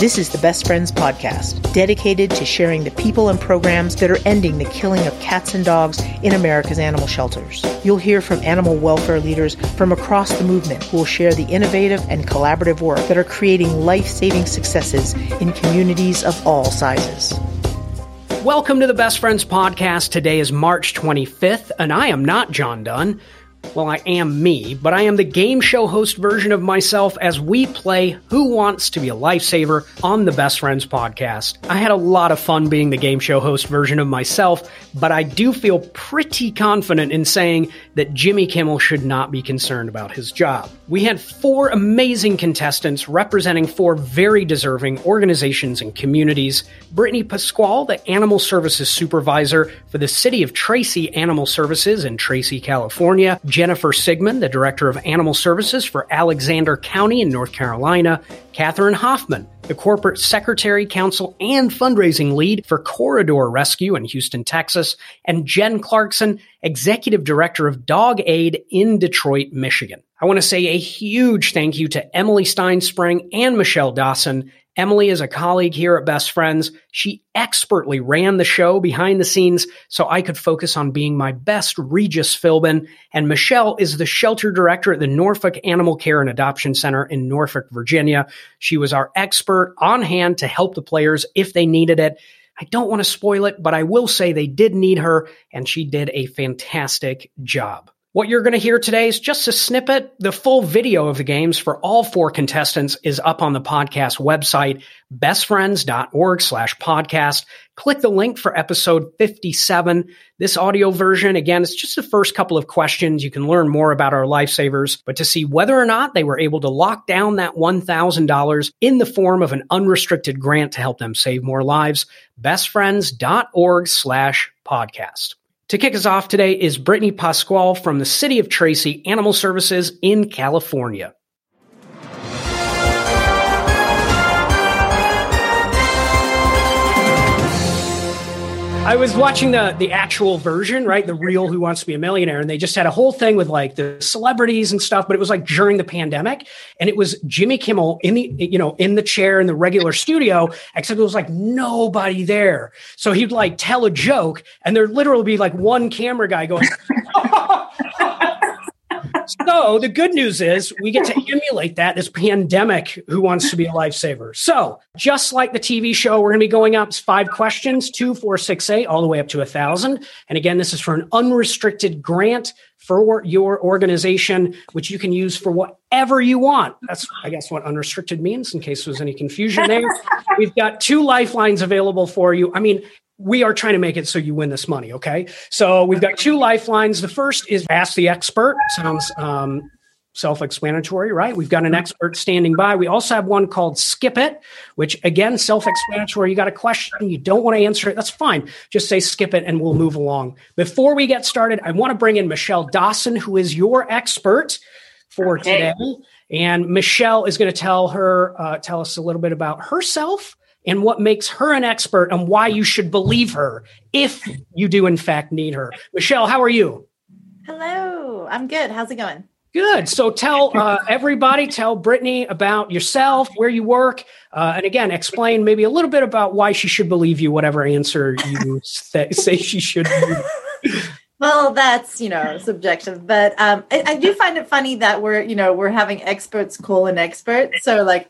This is the Best Friends Podcast, dedicated to sharing the people and programs that are ending the killing of cats and dogs in America's animal shelters. You'll hear from animal welfare leaders from across the movement who will share the innovative and collaborative work that are creating life saving successes in communities of all sizes. Welcome to the Best Friends Podcast. Today is March 25th, and I am not John Dunn. Well, I am me, but I am the game show host version of myself as we play Who Wants to Be a Lifesaver on the Best Friends podcast. I had a lot of fun being the game show host version of myself, but I do feel pretty confident in saying that Jimmy Kimmel should not be concerned about his job. We had four amazing contestants representing four very deserving organizations and communities. Brittany Pasquale, the Animal Services Supervisor for the City of Tracy Animal Services in Tracy, California. Jennifer Sigmon, the Director of Animal Services for Alexander County in North Carolina, Catherine Hoffman, the Corporate Secretary, Counsel, and Fundraising Lead for Corridor Rescue in Houston, Texas, and Jen Clarkson, Executive Director of Dog Aide in Detroit, Michigan. I want to say a huge thank you to Emily Steinspring and Michelle Dosson Emily is a colleague here at Best Friends. She expertly ran the show behind the scenes so I could focus on being my best Regis Philbin. And Michelle is the shelter director at the Norfolk Animal Care and Adoption Center in Norfolk, Virginia. She was our expert on hand to help the players if they needed it. I don't want to spoil it, but I will say they did need her and she did a fantastic job. What you're going to hear today is just a snippet. The full video of the games for all four contestants is up on the podcast website, bestfriends.org slash podcast. Click the link for episode 57. This audio version, again, it's just the first couple of questions. You can learn more about our lifesavers, but to see whether or not they were able to lock down that $1,000 in the form of an unrestricted grant to help them save more lives, bestfriends.org slash podcast. To kick us off today is Brittany Pasquale from the City of Tracy Animal Services in California. I was watching the the actual version, right? The real Who Wants to Be a Millionaire, and they just had a whole thing with like the celebrities and stuff, but it was like during the pandemic, and it was Jimmy Kimmel in the you know in the chair in the regular studio, except it was like nobody there. So he'd like tell a joke, and there'd literally be like one camera guy going. Oh, so the good news is we get to emulate that this pandemic who wants to be a lifesaver. So just like the tv show we're going to be going up five questions two four six eight all the way up to a thousand. And again this is for an unrestricted grant for your organization which you can use for whatever you want. That's i guess what unrestricted means in case there's any confusion there. We've got two lifelines available for you. I mean we are trying to make it so you win this money. Okay. So we've got two lifelines. The first is ask the expert. Sounds um, self explanatory, right? We've got an expert standing by. We also have one called Skip It, which again, self explanatory. You got a question, you don't want to answer it. That's fine. Just say skip it and we'll move along. Before we get started, I want to bring in Michelle Dosson, who is your expert for okay. today. And Michelle is going to tell her, uh, tell us a little bit about herself and what makes her an expert and why you should believe her if you do in fact need her. Michelle, how are you? Hello, I'm good. How's it going? Good. So tell uh, everybody, tell Brittany about yourself, where you work, uh, and again, explain maybe a little bit about why she should believe you, whatever answer you say, say she should. well, that's you know subjective, but um, I, I, do find it funny that we're you know we're having experts call an expert. So like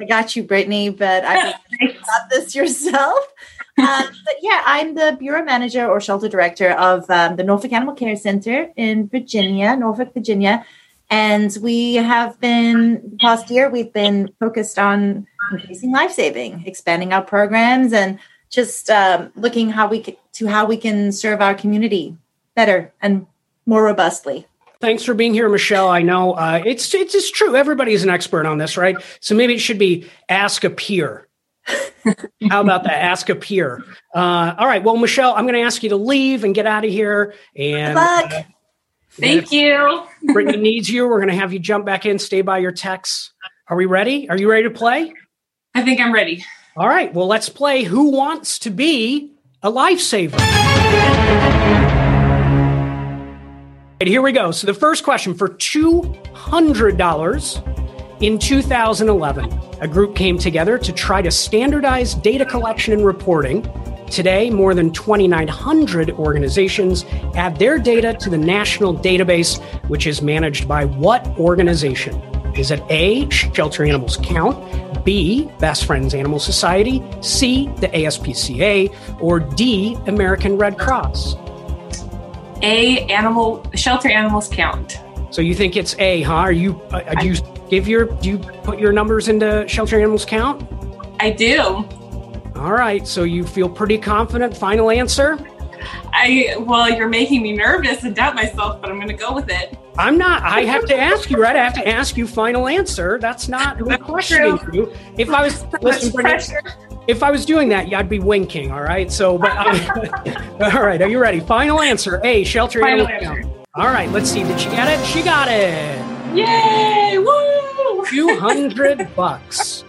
I got you, Brittany, but I got this yourself. Um, but yeah, I'm the bureau manager or shelter director of um, the Norfolk Animal Care Center in Virginia, Norfolk, Virginia. And we have been, past year, we've been focused on increasing life saving, expanding our programs, and just um, looking how we can, to how we can serve our community better and more robustly. Thanks for being here, Michelle. I know uh, it's it's just true. Everybody's an expert on this, right? So maybe it should be ask a peer. How about that? Ask a peer. Uh, all right. Well, Michelle, I'm going to ask you to leave and get out of here. And uh, thank you. Brittany needs you. We're going to have you jump back in. Stay by your texts. Are we ready? Are you ready to play? I think I'm ready. All right. Well, let's play. Who wants to be a lifesaver? Here we go. So the first question for $200 In 2011, a group came together to try to standardize data collection and reporting. Today, more than 2,900 organizations add their data to the national database, which is managed by what organization? Is it A, Shelter Animals Count, B, Best Friends Animal Society, C, the ASPCA, or D, American Red Cross? A, animal shelter animals count. So you think it's A, huh? Are you? Uh, do you give your? Do you put your numbers into Shelter Animals Count? I do. All right. So you feel pretty confident. Final answer. I well, you're making me nervous and doubt myself, but I'm going to go with it. I'm not. I have to ask you, right? I have to ask you final answer. That's not who I'm questioning you. If I was listen, Brittany, if I was doing that, yeah, I'd be winking. All right. So, but all right. Are you ready? Final answer. A. Shelter Final answer. All right. Let's see. Did she get it? She got it. Yay! Woo! 200 bucks.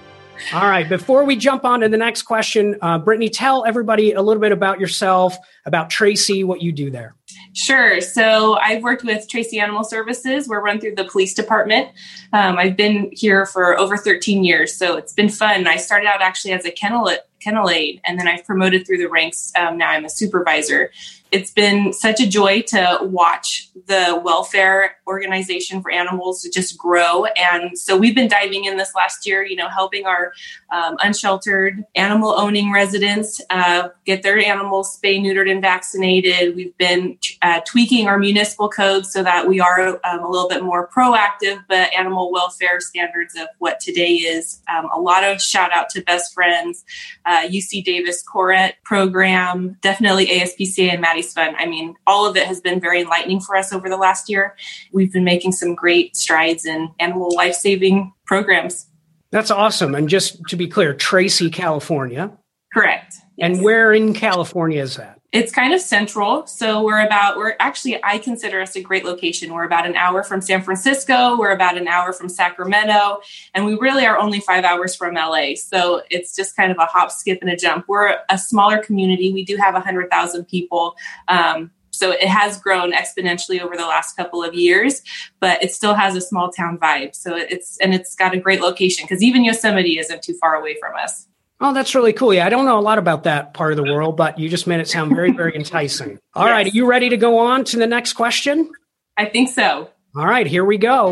All right. Before we jump on to the next question, uh, Brittany, tell everybody a little bit about yourself, about Tracy, what you do there. Sure. So I've worked with Tracy Animal Services. We're run through the police department. Um, I've been here for over 13 years, so it's been fun. I started out actually as a kennel kennel aide, and then I've promoted through the ranks. Um, now I'm a supervisor. It's been such a joy to watch the welfare organization for animals to just grow. And so we've been diving in this last year, you know, helping our um, unsheltered animal owning residents uh, get their animals spay, neutered, and vaccinated. We've been uh, tweaking our municipal codes so that we are um, a little bit more proactive, but animal welfare standards of what today is. Um, a lot of shout out to Best Friends, uh, UC Davis Koret program, definitely ASPCA and Fun. I mean, all of it has been very enlightening for us over the last year. We've been making some great strides in animal life saving programs. That's awesome. And just to be clear, Tracy, California. Correct. And where in California is that? It's kind of central. So we're about, we're actually, I consider us a great location. We're about an hour from San Francisco. We're about an hour from Sacramento. And we really are only five hours from LA. So it's just kind of a hop, skip, and a jump. We're a smaller community. We do have 100,000 people. Um, so it has grown exponentially over the last couple of years, but it still has a small town vibe. So it's, and it's got a great location because even Yosemite isn't too far away from us. Oh, that's really cool. Yeah, I don't know a lot about that part of the world, but you just made it sound very, very enticing. All right, Yes. are you ready to go on to the next question? I think so. All right, here we go.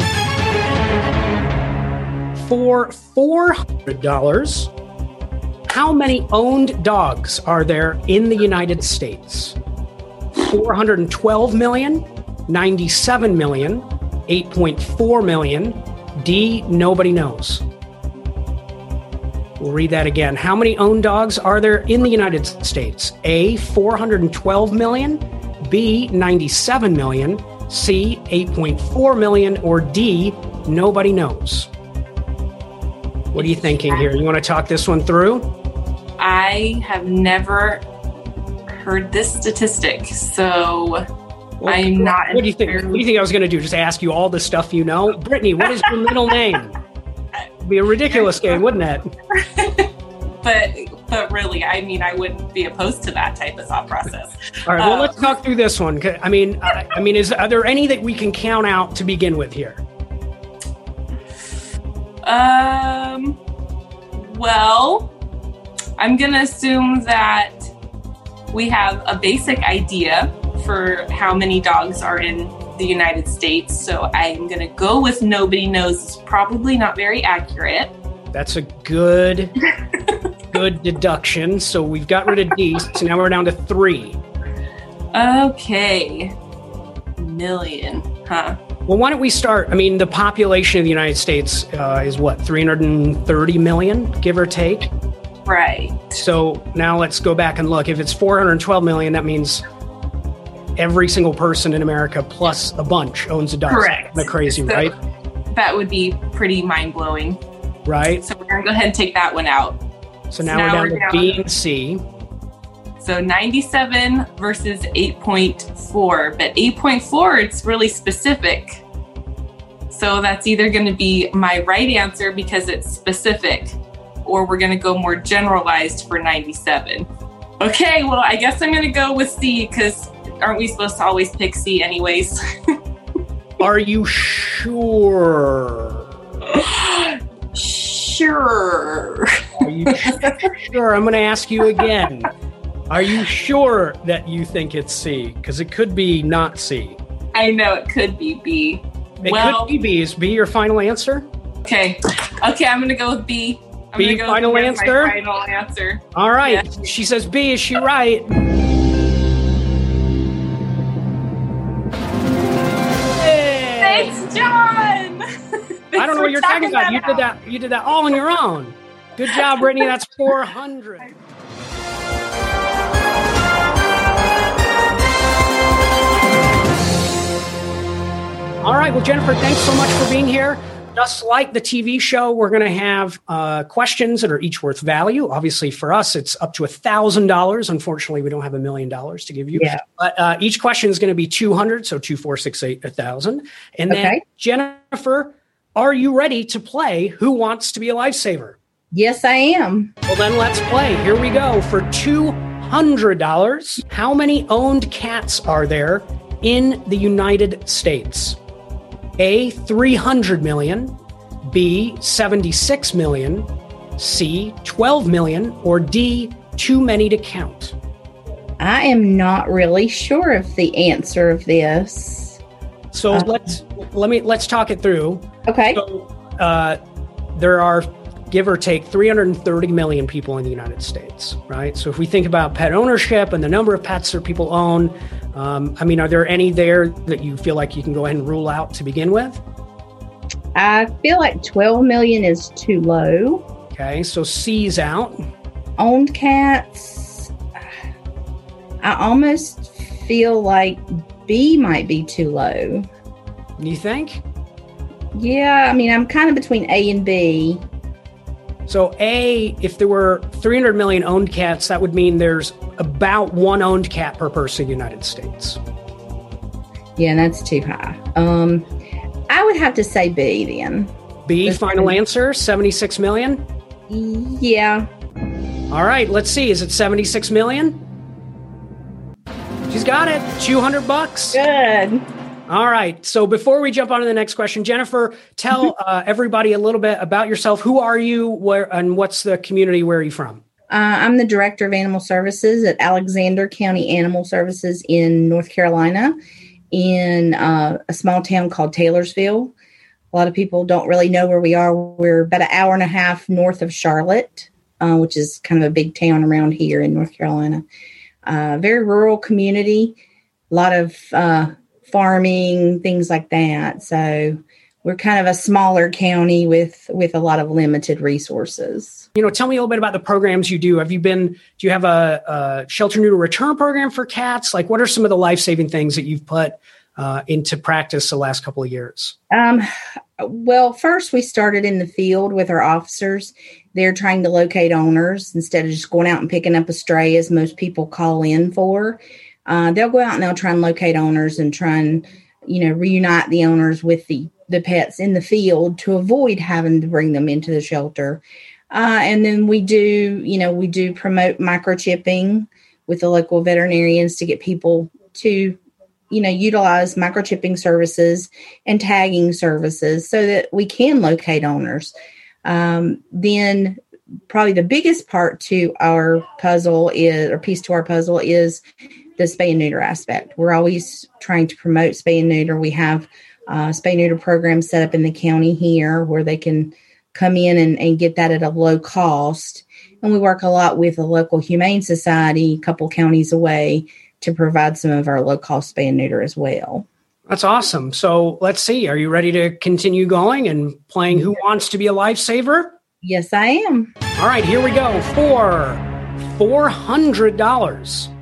For $400, how many owned dogs are there in the United States? 412 million, 97 million, 8.4 million. D, nobody knows. We'll read that again. How many owned dogs are there in the United States? A, 412 million, B, 97 million, C, 8.4 million, or D, nobody knows. What are you thinking here? You want to talk this one through? I have never heard this statistic, so I'm not. What do you think? What do you think I was going to do? Just ask you all the stuff you know? Brittany, what is your middle name? It'd be a ridiculous game, wouldn't it? But but really, I mean, I wouldn't be opposed to that type of thought process. All right, well, Uh, let's talk through this one. I mean, I, I mean, is are there any that we can count out to begin with here? Um. Well, I'm gonna assume that we have a basic idea for how many dogs are in the United States. So I'm gonna go with nobody knows. It's probably not very accurate. That's a good, good deduction. So we've got rid of D. So now we're down to three. Okay. Million, huh? Well, why don't we start? I mean, the population of the United States uh, is what, 330 million, give or take? Right. So now let's go back and look. If it's 412 million, that means every single person in America plus a bunch owns a dog. Correct. The crazy, So- right? That would be pretty mind blowing. Right. So we're gonna go ahead and take that one out. So now, now we're down we're to down B and C. So 97 versus 8.4, but 8.4 it's really specific. So that's either going to be my right answer because it's specific, or we're going to go more generalized for 97. Okay, well, I guess I'm going to go with C because aren't we supposed to always pick C anyways? Are you sure? sure. Are you sure? I'm going to ask you again. Are you sure that you think it's C? Because it could be not C. I know it could be B. It well, could be B. Is B your final answer? Okay. Okay, I'm going to go with B. I'm B, gonna go final with answer? My final answer. All right. Yeah. She says B. Is she right? What you're talking about. You did that. You did that all on your own. Good job, Brittany. That's 400. All right. Well, Jennifer, thanks so much for being here. Just like the TV show, we're going to have uh, questions that are each worth value. Obviously, for us, it's up to a thousand dollars. Unfortunately, we don't have a million dollars to give you. Yeah. But uh, each question is going to be two hundred. So two, four, six, eight, a thousand. And then Okay. Jennifer, are you ready to play Who Wants to Be a Lifesaver? Yes, I am. Well, then let's play. Here we go for $200. How many owned cats are there in the United States? A, 300 million, B, 76 million, C, 12 million, or D, too many to count? I am not really sure of the answer of this. So Uh, let's let me let's talk it through. Okay. So uh, there are, give or take, 330 million people in the United States, right? So if we think about pet ownership and the number of pets that people own, um, I mean, are there any there that you feel like you can go ahead and rule out to begin with? I feel like 12 million is too low. Okay, so C's out. Owned cats, I almost feel like B might be too low. You think? Yeah, I mean, I'm kind of between A and B. So A, if there were 300 million owned cats, that would mean there's about one owned cat per person in the United States. Yeah, that's too high. Um, I would have to say B then. B, That's final good. answer, 76 million. Yeah. All right, let's see. Is it 76 million? Got it. 200 bucks. Good. All right. So before we jump on to the next question, Jennifer, tell uh, everybody a little bit about yourself. Who are you? Where and what's the community? Where are you from? Uh, I'm the director of animal services at Alexander County Animal Services in North Carolina, in uh, a small town called Taylorsville. A lot of people don't really know where we are. We're about an hour and a half north of Charlotte, uh, which is kind of a big town around here in North Carolina. Uh, very rural community, a lot of uh, farming, things like that. So we're kind of a smaller county with with a lot of limited resources. You know, tell me a little bit about the programs you do. Have you been? Do you have a, a shelter neuter return program for cats? Like, what are some of the life saving things that you've put uh, into practice the last couple of years? Um, well, first we started in the field with our officers. They're trying to locate owners instead of just going out and picking up a stray, as most people call in for. Uh, they'll go out and they'll try and locate owners and try and, you know, reunite the owners with the the pets in the field to avoid having to bring them into the shelter. Uh, and then we do, you know, we do promote microchipping with the local veterinarians to get people to, you know, utilize microchipping services and tagging services so that we can locate owners. Um, then, probably the biggest part to our puzzle is, or piece to our puzzle is the spay and neuter aspect. We're always trying to promote spay and neuter. We have uh, spay neuter programs set up in the county here where they can come in and, and get that at a low cost. And we work a lot with a local humane society, a couple counties away, to provide some of our low cost spay and neuter as well. That's awesome. So let's see. Are you ready to continue going and playing Who Wants to Be a Lifesaver? Yes, I am. All right, here we go for $400.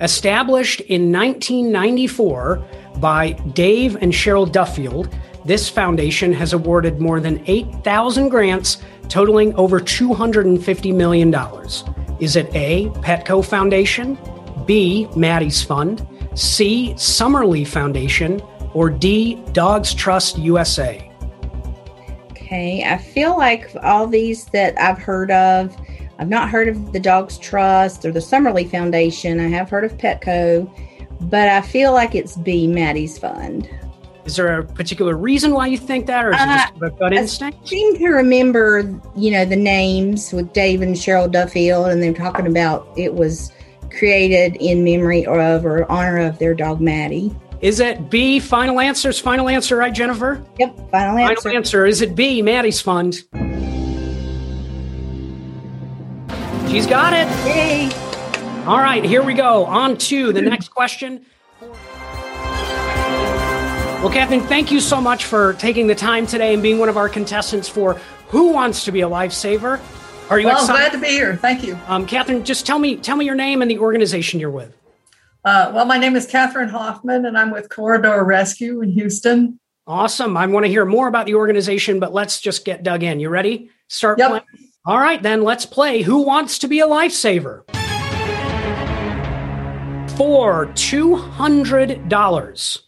Established in 1994 by Dave and Cheryl Duffield, this foundation has awarded more than 8,000 grants totaling over $250 million. Is it A, Petco Foundation, B, Maddie's Fund, C, Summerlee Foundation, or D, Dogs Trust USA? Okay, I feel like all these that I've heard of, I've not heard of the Dogs Trust or the Summerlee Foundation. I have heard of Petco, but I feel like it's B, Maddie's Fund. Is there a particular reason why you think that, or is it just uh, a gut instinct? I seem to remember, you know, the names with Dave and Cheryl Duffield, and they're talking about it was created in memory of or honor of their dog Maddie. Is it B? Final answers. Final answer, right, Jennifer? Yep. Final answer. Final answer. Is it B? Maddie's Fund. She's got it. Yay. All right, here we go. On to the next question. Well, Catherine, thank you so much for taking the time today and being one of our contestants for Who Wants to Be a Lifesaver. Are you well, excited? glad to be here. Thank you. Um, Catherine, just tell me tell me your name and the organization you're with. Uh, well, my name is Catherine Hoffman, and I'm with Corridor Rescue in Houston. Awesome. I want to hear more about the organization, but let's just get dug in. You ready? Start Yep. playing. All right, then let's play Who Wants to Be a Lifesaver? For $200,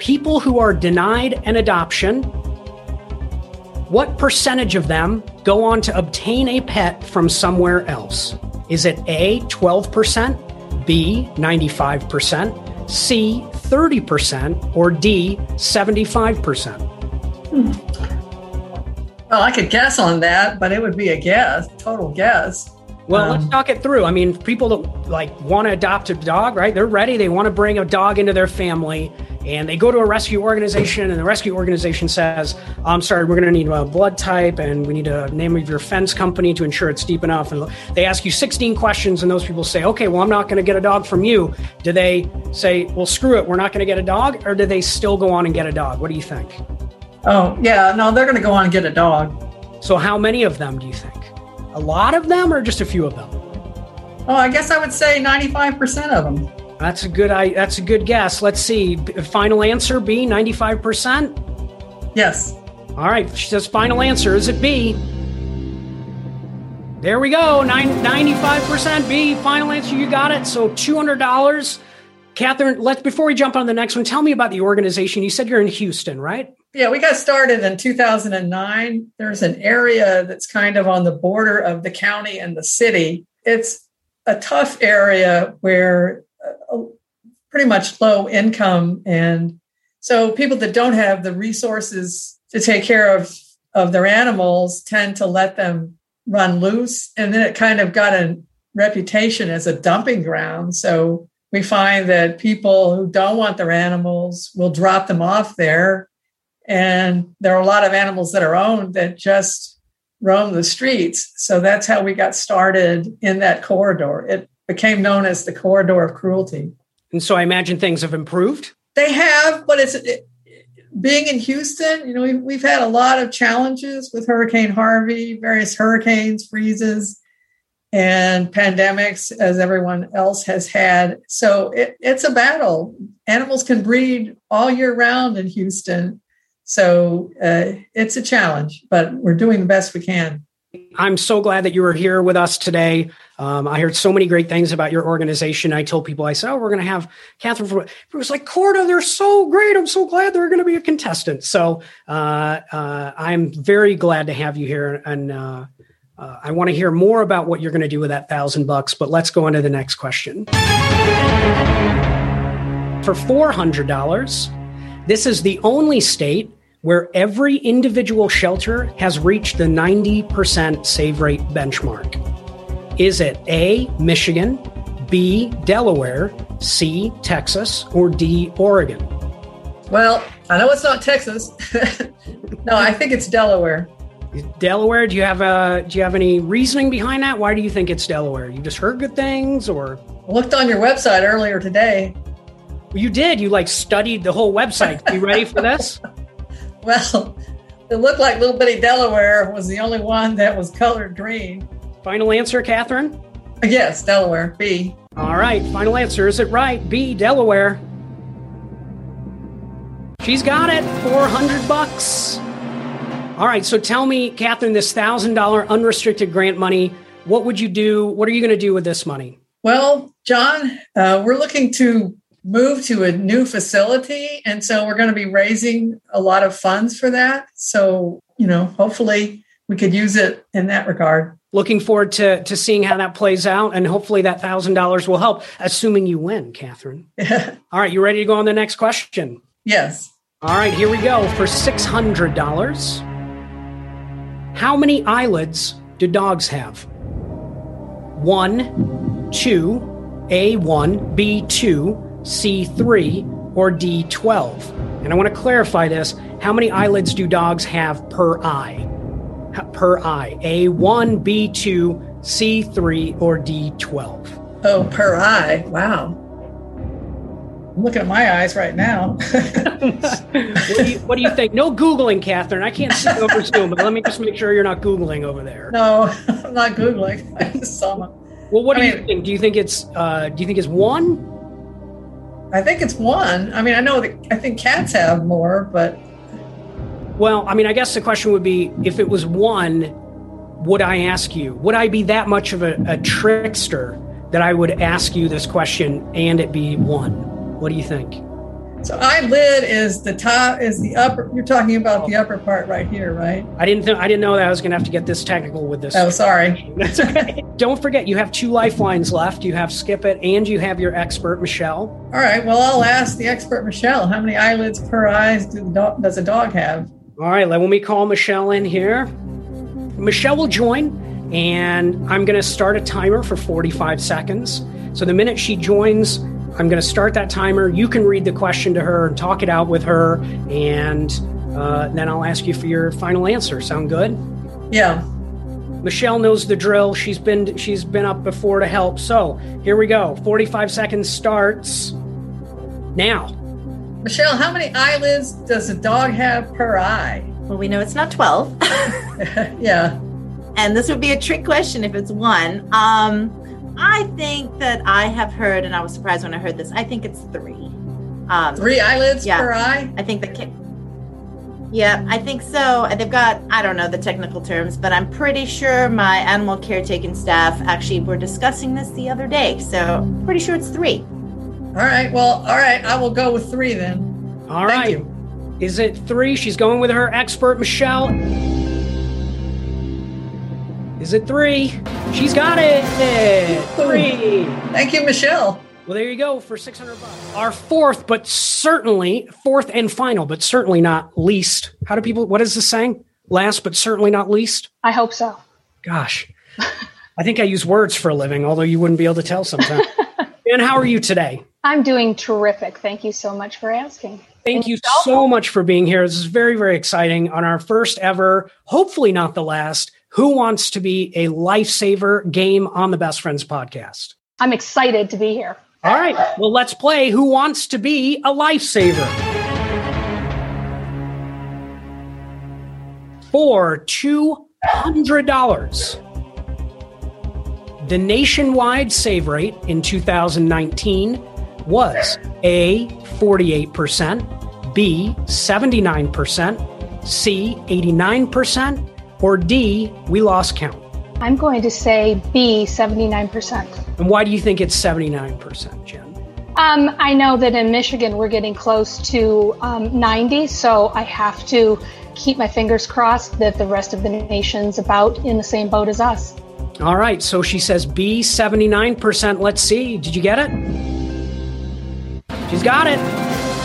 people who are denied an adoption, what percentage of them go on to obtain a pet from somewhere else? Is it A, 12%, B, 95%, C, 30%, or D, 75%? Hmm. Well, I could guess on that, but it would be a guess, total guess. Well, Um, let's talk it through. I mean, people that like want to adopt a dog, right? They're ready. They want to bring a dog into their family, and they go to a rescue organization, and the rescue organization says, "I'm sorry, we're going to need a blood type, and we need a name of your fence company to ensure it's deep enough." And they ask you 16 questions, and those people say, "Okay, well, I'm not going to get a dog from you." Do they say, "Well, screw it, we're not going to get a dog," or do they still go on and get a dog? What do you think? Oh, yeah, no, they're going to go on and get a dog. So, how many of them do you think? A lot of them, or just a few of them? Oh, I guess I would say 95% of them. That's a good. I. That's a good guess. Let's see. Final answer B. Ninety-five percent. Yes. All right. She says final answer. Is it B? There we go. Nine, 95% B. Final answer. You got it. So $200. Catherine, let's before we jump on the next one, tell me about the organization. You said you're in Houston, right? Yeah, we got started in 2009. There's an area that's kind of on the border of the county and the city. It's a tough area where uh, pretty much low income. And so people that don't have the resources to take care of, of their animals tend to let them run loose. And then it kind of got a reputation as a dumping ground. So we find that people who don't want their animals will drop them off there and there are a lot of animals that are owned that just roam the streets. So that's how we got started in that corridor. It became known as the corridor of cruelty. And so I imagine things have improved. They have, but it's it, being in Houston, you know, we've, we've had a lot of challenges with Hurricane Harvey, various hurricanes, freezes, and pandemics, as everyone else has had. So it, it's a battle. Animals can breed all year round in Houston. So uh, it's a challenge, but we're doing the best we can. I'm so glad that you were here with us today. Um, I heard so many great things about your organization. I told people, I said, oh, we're going to have Catherine. For, it was like, Corda, they're so great. I'm so glad they're going to be a contestant. So uh, uh, I'm very glad to have you here. And uh, uh I want to hear more about what you're going to do with that thousand bucks. But let's go on to the next question. For $400, this is the only state where every individual shelter has reached the 90% save rate benchmark. Is it A, Michigan, B, Delaware, C, Texas, or D, Oregon? Well, I know it's not Texas. no, I think it's Delaware. Delaware, do you have a do you have any reasoning behind that? Why do you think it's Delaware? You just heard good things or looked on your website earlier today. you did, you like studied the whole website. you ready for this? Well, it looked like little bitty Delaware was the only one that was colored green. Final answer, Catherine? Yes, Delaware, B. All right, final answer. Is it right? B, Delaware. She's got it. 400 bucks. All right, so tell me, Catherine, this $1,000 unrestricted grant money, what would you do? What are you going to do with this money? Well, John, uh, we're looking to move to a new facility. And so we're going to be raising a lot of funds for that. So, you know, hopefully we could use it in that regard. Looking forward to, to seeing how that plays out. And hopefully that $1,000 will help, assuming you win, Catherine. All right, you ready to go on the next question? yes. All right, here we go for $600. How many eyelids do dogs have? One, two, A1, B2, C3, or D12? And I want to clarify this. How many eyelids do dogs have per eye? Per eye. A1, B2, C3, or D12? Oh, per eye. Wow. I'm looking at my eyes right now. what, do you, what, do you, think? No Googling, Catherine. I can't see over Zoom, but let me just make sure you're not Googling over there. No, I'm not Googling. I just saw my, well, what I do mean, you think? Do you think it's uh, do you think it's one? I think it's one. I mean, I know that I think cats have more, but well, I mean, I guess the question would be if it was one, would I ask you? Would I be that much of a, a trickster that I would ask you this question and it be one? What do you think? So eyelid is the top is the upper. You're talking about the upper part right here, right? I didn't. Th- I didn't know that I was going to have to get this technical with this. Oh, sorry. That's okay. Don't forget, you have two lifelines left. You have skip it, and you have your expert Michelle. All right. Well, I'll ask the expert Michelle. How many eyelids per eyes do dog, does a dog have? All right. Let me call Michelle in here. Michelle will join, and I'm going to start a timer for 45 seconds. So the minute she joins, I'm going to start that timer. You can read the question to her and talk it out with her, and uh, then I'll ask you for your final answer. Sound good? Yeah. Michelle knows the drill. She's been she's been up before to help. So here we go. 45 seconds starts now. Michelle, how many eyelids does a dog have per eye? Well, we know it's not 12. yeah. And this would be a trick question if it's one. Um, I think that I have heard, and I was surprised when I heard this. I think it's three. Um, three eyelids yeah, per eye. I think that. Yeah, I think so. They've got I don't know the technical terms, but I'm pretty sure my animal caretaking staff actually were discussing this the other day. So pretty sure it's three. All right. Well, all right. I will go with three then. All Thank right. You. Is it three? She's going with her expert, Michelle. Is it three? She's got it. Three. Thank you, Michelle. Well, there you go for 600 bucks. Our fourth, but certainly fourth and final, but certainly not least. How do people, what is this saying? Last, but certainly not least? I hope so. Gosh. I think I use words for a living, although you wouldn't be able to tell sometimes. and how are you today? I'm doing terrific. Thank you so much for asking. Thank you so much for being here. This is very, very exciting on our first ever, hopefully not the last, who Wants to Be a Lifesaver game on the Best Friends podcast? I'm excited to be here. All right. Well, let's play Who Wants to Be a Lifesaver? For $200, the nationwide save rate in 2019 was A, 48%, B, 79%, C, 89%, or D, we lost count? I'm going to say B, 79%. And why do you think it's 79%, Jen? Um, I know that in Michigan we're getting close to um, 90, so I have to keep my fingers crossed that the rest of the nation's about in the same boat as us. All right, so she says B, 79%. Let's see. Did you get it? She's got it.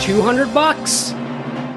200 bucks.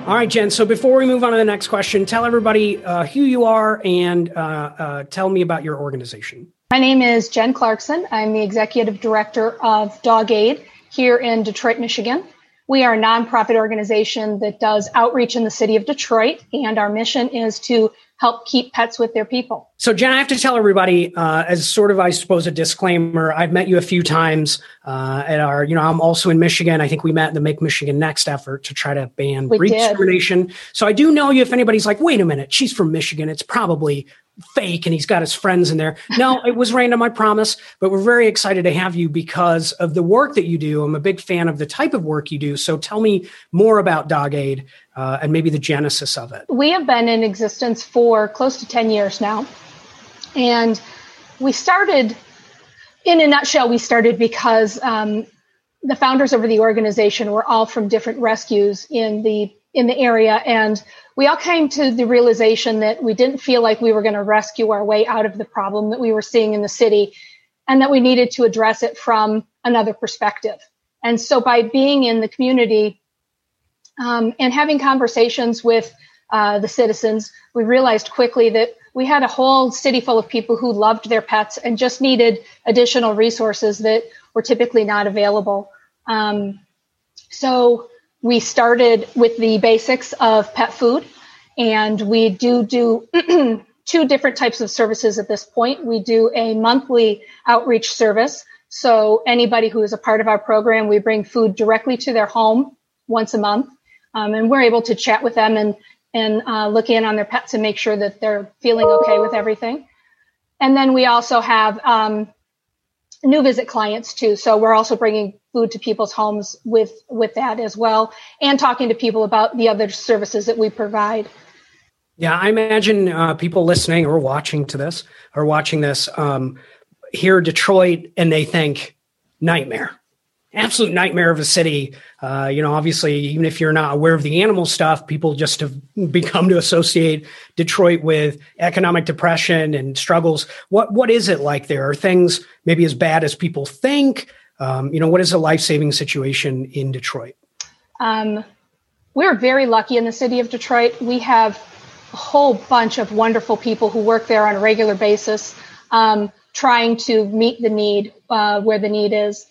All right, Jen. So before we move on to the next question, tell everybody uh, who you are and uh, uh, tell me about your organization. My name is Jen Clarkson. I'm the executive director of Dog Aide here in Detroit, Michigan. We are a nonprofit organization that does outreach in the city of Detroit, and our mission is to help keep pets with their people. So, Jen, I have to tell everybody, uh, as sort of, I suppose, a disclaimer. I've met you a few times uh, at our, you know, I'm also in Michigan. I think we met in the Make Michigan Next effort to try to ban breed discrimination. So, I do know you. If anybody's like, wait a minute, she's from Michigan, it's probably fake and he's got his friends in there. No, it was random, I promise. But we're very excited to have you because of the work that you do. I'm a big fan of the type of work you do. So tell me more about Dog Aide uh, and maybe the genesis of it. We have been in existence for close to 10 years now. And we started, in a nutshell, we started because um, the founders of the organization were all from different rescues in the in the area and we all came to the realization that we didn't feel like we were going to rescue our way out of the problem that we were seeing in the city and that we needed to address it from another perspective. And so by being in the community, um, and having conversations with uh, the citizens, we realized quickly that we had a whole city full of people who loved their pets and just needed additional resources that were typically not available. Um, so we started with the basics of pet food, and we do do two different types of services at this point. We do a monthly outreach service. So anybody who is a part of our program, we bring food directly to their home once a month. Um, and we're able to chat with them and and uh, look in on their pets and make sure that they're feeling okay with everything. And then we also have um, new visit clients too. So we're also bringing food to people's homes with with that as well, and talking to people about the other services that we provide. Yeah, I imagine uh, people listening or watching to this or watching this um, Detroit and they think nightmare absolute nightmare of a city. Uh, you know, obviously, even if you're not aware of the animal stuff, people just have become to associate Detroit with economic depression and struggles. What what is it like there? Are things maybe as bad as people think? Um, you know, what is a life saving situation in Detroit? Um, we're very lucky in the city of Detroit. We have a whole bunch of wonderful people who work there on a regular basis, um, trying to meet the need uh, where the need is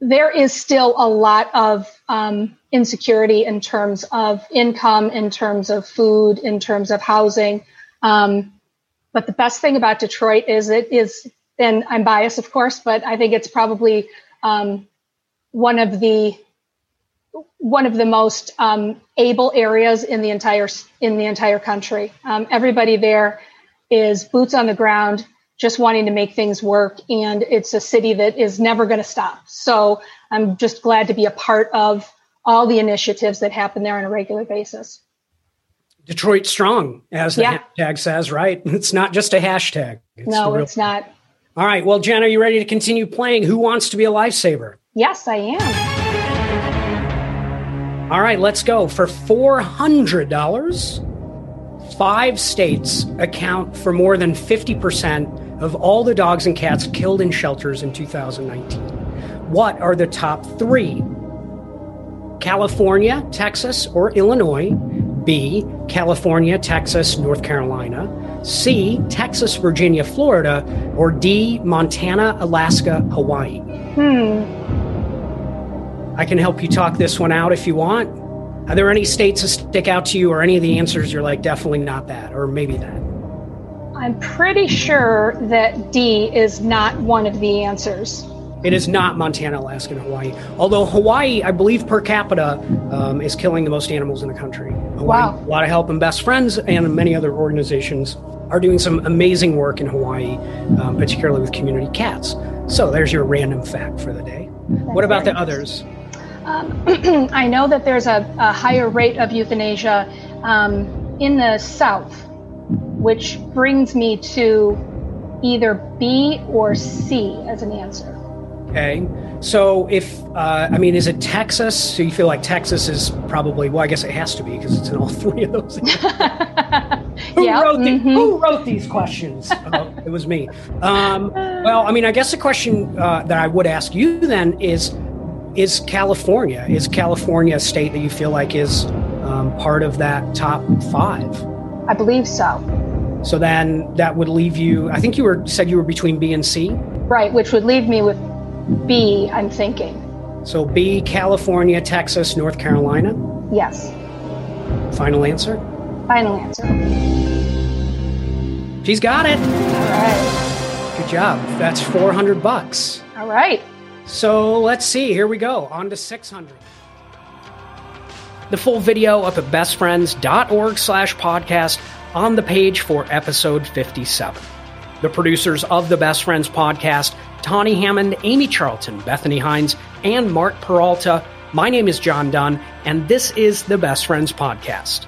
there is still a lot of um, insecurity in terms of income, in terms of food, in terms of housing. Um, but the best thing about Detroit is it is, and I'm biased, of course, but I think it's probably um, one of the one of the most um, able areas in the entire in the entire country. Um, everybody there is boots on the ground just wanting to make things work. And it's a city that is never going to stop. So I'm just glad to be a part of all the initiatives that happen there on a regular basis. Detroit strong, as the yeah. hashtag says, right? It's not just a hashtag. It's no, it's not. All right. Well, Jen, are you ready to continue playing Who Wants to Be a Lifesaver? Yes, I am. All right, let's go. For $400, five states account for more than 50% of all the dogs and cats killed in shelters in 2019. What are the top three? California, Texas, or Illinois. B. California, Texas, North Carolina. C. Texas, Virginia, Florida. Or D. Montana, Alaska, Hawaii. Hmm. I can help you talk this one out if you want. Are there any states that stick out to you, or any of the answers you're like, definitely not that, or maybe that? I'm pretty sure that D is not one of the answers. It is not Montana, Alaska, and Hawaii. Although Hawaii, I believe per capita, um, is killing the most animals in the country. Hawaii, wow. A lot of help and best friends and many other organizations are doing some amazing work in Hawaii, um, particularly with community cats. So there's your random fact for the day. That's what about the others? Um, I know that there's a, a, higher rate of euthanasia um, in the South, which brings me to either B or C as an answer. Okay. So if, uh, I mean, is it Texas? So you feel like Texas is probably, well, I guess it has to be because it's in all three of those. who, yep. wrote the, mm-hmm. who wrote these questions? oh, it was me. Um, well, I mean, I guess the question uh, that I would ask you then is is California. Is California a state that you feel like is um, part of that top five? I believe so. So then that would leave you. I think you were said you were between B and C. Right, which would leave me with B. I'm thinking. So B, California, Texas, North Carolina. Yes. Final answer. Final answer. She's got it. All right. Good job. That's 400 bucks. All right. So let's see. Here we go. On to 600. The full video up at bestfriends.org slash podcast on the page for episode 57. The producers of the Best Friends podcast, Tawny Hammond, Amy Charlton, Bethany Hines, and Mark Peralta. My name is John Dunn, and this is the Best Friends podcast.